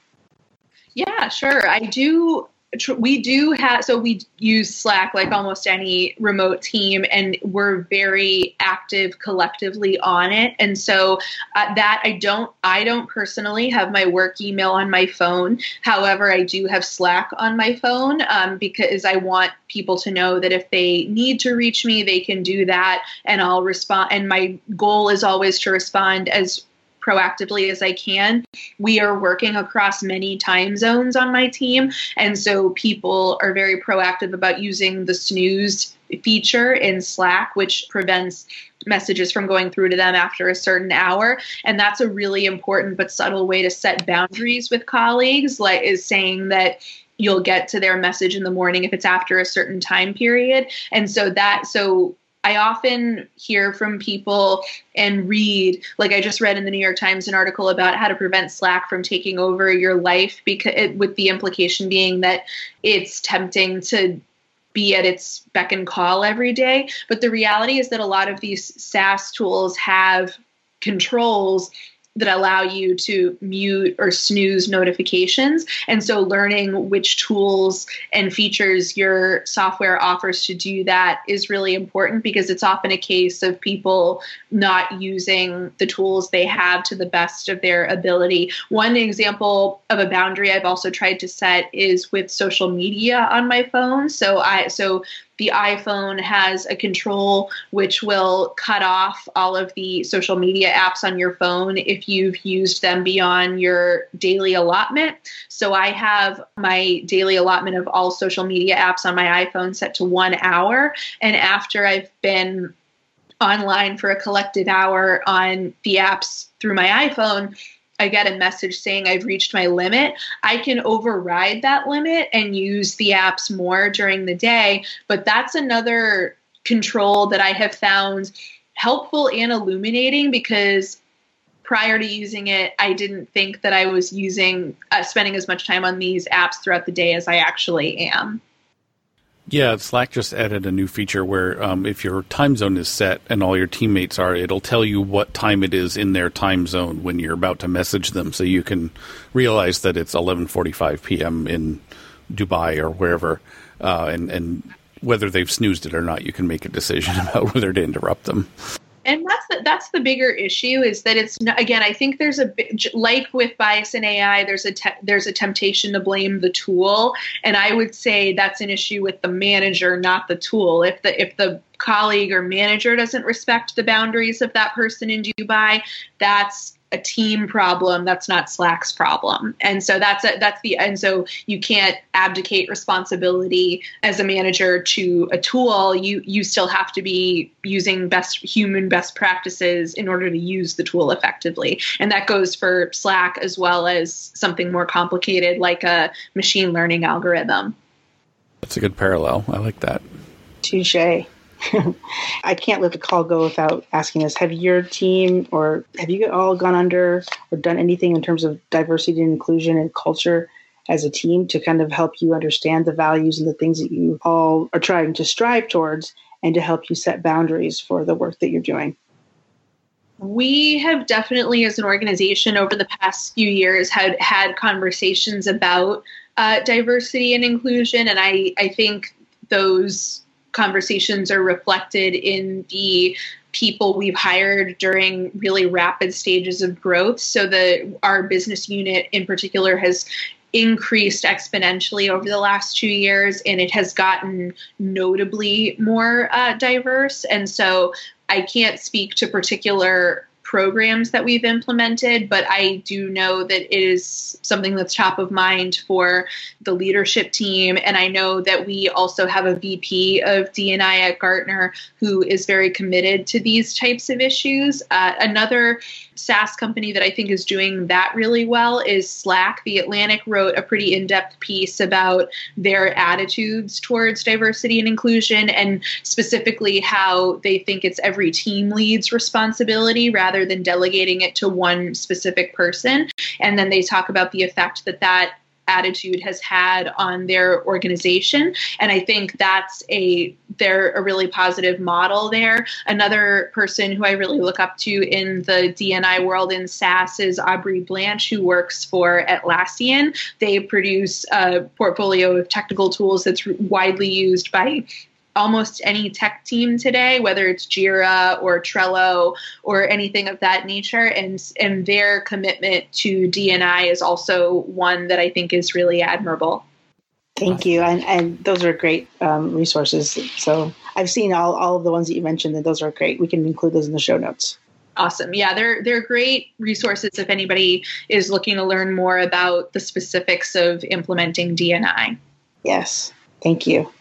Yeah, sure. I do we do have so we use slack like almost any remote team and we're very active collectively on it. And so uh, that i don't i don't personally have my work email on my phone. However i do have slack on my phone um, because i want people to know that if they need to reach me they can do that and i'll respond and my goal is always to respond as proactively as I can. We are working across many time zones on my team, and so people are very proactive about using the snooze feature in Slack, which prevents messages from going through to them after a certain hour. And that's a really important but subtle way to set boundaries with colleagues, like is saying that you'll get to their message in the morning if it's after a certain time period. And so that so I often hear from people and read, like I just read in the New York Times an article about how to prevent Slack from taking over your life because it, with the implication being that it's tempting to be at its beck and call every day. But the reality is that a lot of these SaaS tools have controls that allow you to mute or snooze notifications. And so, learning which tools and features your software offers to do that is really important because it's often a case of people not using the tools they have to the best of their ability. One example of a boundary I've also tried to set is with social media on my phone. So, I so the iPhone has a control which will cut off all of the social media apps on your phone if you've used them beyond your daily allotment. So I have my daily allotment of all social media apps on my iPhone set to one hour. And after I've been online for a collective hour on the apps through my iPhone, I get a message saying I've reached my limit, I can override that limit and use the apps more during the day. But that's another control that I have found helpful and illuminating because prior to using it, I didn't think that I was using, uh, spending as much time on these apps throughout the day as I actually am. Yeah, Slack just added a new feature where um, if your time zone is set and all your teammates are, it'll tell you what time it is in their time zone when you're about to message them, so you can realize that it's 11:45 p.m. in Dubai or wherever, uh, and and whether they've snoozed it or not, you can make a decision (laughs) about whether to interrupt them and that's the, that's the bigger issue is that it's not, again I think there's a like with bias in AI there's a te- there's a temptation to blame the tool. And I would say that's an issue with the manager not the tool. If the if the colleague or manager doesn't respect the boundaries of that person in Dubai that's a team problem that's not slack's problem. And so that's a, that's the and so you can't abdicate responsibility as a manager to a tool. You you still have to be using best human best practices in order to use the tool effectively. And that goes for slack as well as something more complicated like a machine learning algorithm. That's a good parallel. I like that. Touche (laughs) I can't let the call go without asking this. Have your team or have you all gone under or done anything in terms of diversity and inclusion and culture as a team to kind of help you understand the values and the things that you all are trying to strive towards and to help you set boundaries for the work that you're doing? we have definitely as an organization over the past few years had had conversations about uh, diversity and inclusion and I, I think those conversations are reflected in the people we've hired during really rapid stages of growth. So the our business unit in particular has increased exponentially over the last two years and it has gotten notably more uh, diverse and so i can't speak to particular programs that we've implemented, but I do know that it is something that's top of mind for the leadership team. And I know that we also have a VP of DNI at Gartner who is very committed to these types of issues. Uh, another SaaS company that I think is doing that really well is Slack. The Atlantic wrote a pretty in depth piece about their attitudes towards diversity and inclusion, and specifically how they think it's every team lead's responsibility rather than delegating it to one specific person. And then they talk about the effect that that attitude has had on their organization. And I think that's a they're a really positive model there. Another person who I really look up to in the DNI world in SaaS is Aubrey Blanche, who works for Atlassian. They produce a portfolio of technical tools that's widely used by almost any tech team today, whether it's Jira or Trello or anything of that nature. And, and their commitment to DNI is also one that I think is really admirable. Thank you. And, and those are great um, resources. So I've seen all, all of the ones that you mentioned, and those are great. We can include those in the show notes. Awesome. Yeah, they're they're great resources if anybody is looking to learn more about the specifics of implementing DNI. Yes. Thank you.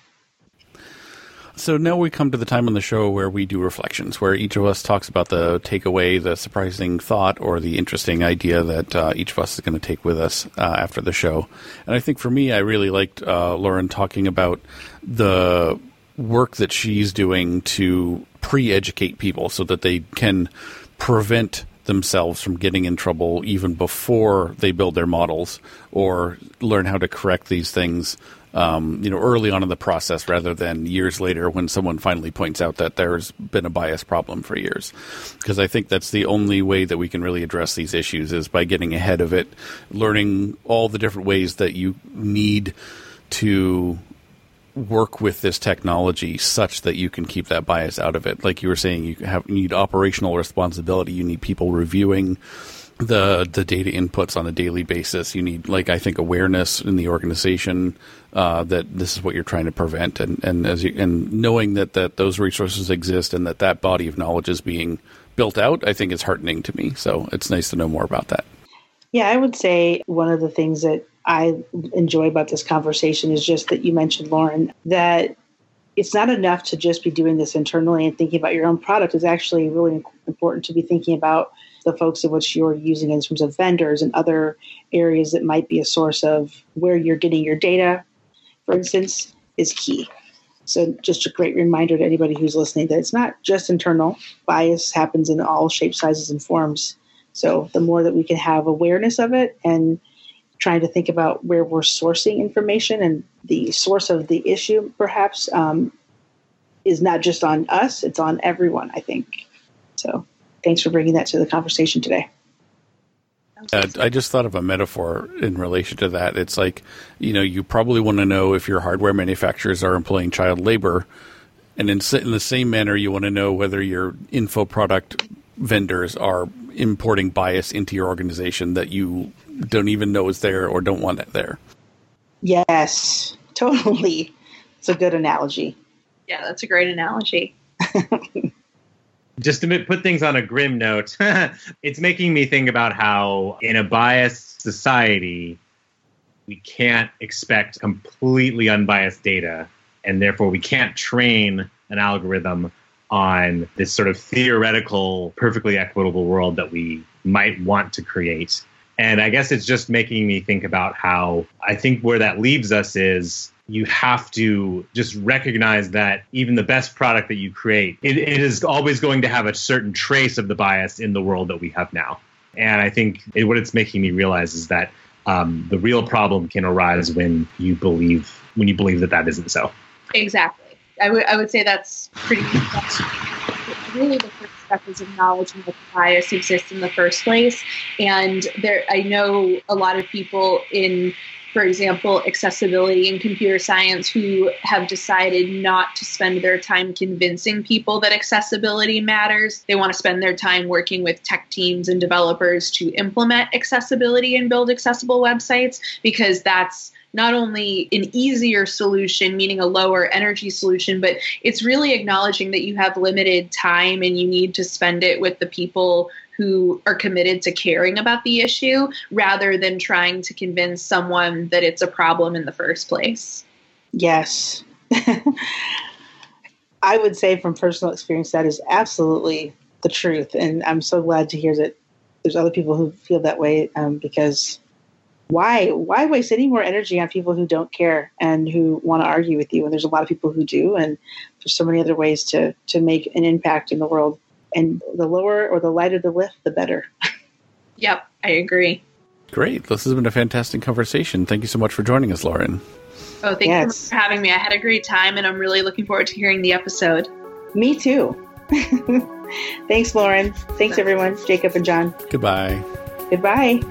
So now we come to the time on the show where we do reflections, where each of us talks about the takeaway, the surprising thought, or the interesting idea that uh, each of us is going to take with us uh, after the show. And I think for me, I really liked uh, Lauren talking about the work that she's doing to pre educate people so that they can prevent themselves from getting in trouble even before they build their models or learn how to correct these things um, you know, early on in the process rather than years later when someone finally points out that there's been a bias problem for years. Because I think that's the only way that we can really address these issues is by getting ahead of it, learning all the different ways that you need to work with this technology such that you can keep that bias out of it. Like you were saying, you have you need operational responsibility. You need people reviewing the the data inputs on a daily basis. You need like I think awareness in the organization uh, that this is what you're trying to prevent, and and as you, and knowing that that those resources exist and that that body of knowledge is being built out, I think is heartening to me. So it's nice to know more about that. Yeah, I would say one of the things that I enjoy about this conversation is just that you mentioned, Lauren, that it's not enough to just be doing this internally and thinking about your own product. It's actually really important to be thinking about the folks in which you're using in terms of vendors and other areas that might be a source of where you're getting your data, for instance, is key. So, just a great reminder to anybody who's listening that it's not just internal. Bias happens in all shapes, sizes, and forms. So, the more that we can have awareness of it and trying to think about where we're sourcing information and the source of the issue, perhaps, um, is not just on us, it's on everyone, I think. So, thanks for bringing that to the conversation today. Uh, I just thought of a metaphor in relation to that. It's like, you know, you probably want to know if your hardware manufacturers are employing child labor. And in, in the same manner, you want to know whether your info product vendors are importing bias into your organization that you don't even know is there or don't want it there. Yes, totally. It's a good analogy. Yeah, that's a great analogy. (laughs) just to put things on a grim note, (laughs) it's making me think about how in a biased society, we can't expect completely unbiased data, and therefore we can't train an algorithm on this sort of theoretical, perfectly equitable world that we might want to create. And I guess it's just making me think about how I think where that leaves us is you have to just recognize that even the best product that you create, it, it is always going to have a certain trace of the bias in the world that we have now. And I think it, what it's making me realize is that um, the real problem can arise when you believe when you believe that that isn't so. Exactly. I would I would say that's pretty. Really the first step is acknowledging that bias exists in the first place. And there, I know a lot of people in for example, accessibility and computer science who have decided not to spend their time convincing people that accessibility matters. They want to spend their time working with tech teams and developers to implement accessibility and build accessible websites because that's not only an easier solution, meaning a lower energy solution, but it's really acknowledging that you have limited time and you need to spend it with the people who are committed to caring about the issue rather than trying to convince someone that it's a problem in the first place. Yes. (laughs) I would say from personal experience that is absolutely the truth. And I'm so glad to hear that there's other people who feel that way um, because why why waste any more energy on people who don't care and who want to argue with you and there's a lot of people who do and there's so many other ways to to make an impact in the world and the lower or the lighter the lift, the better. yep, I agree. Great. This has been a fantastic conversation. Thank you so much for joining us, Lauren. Oh, thank yes. you for having me. I had a great time, and I'm really looking forward to hearing the episode. Me too. (laughs) Thanks, Lauren. Thanks, everyone. Jacob and John. Goodbye. Goodbye.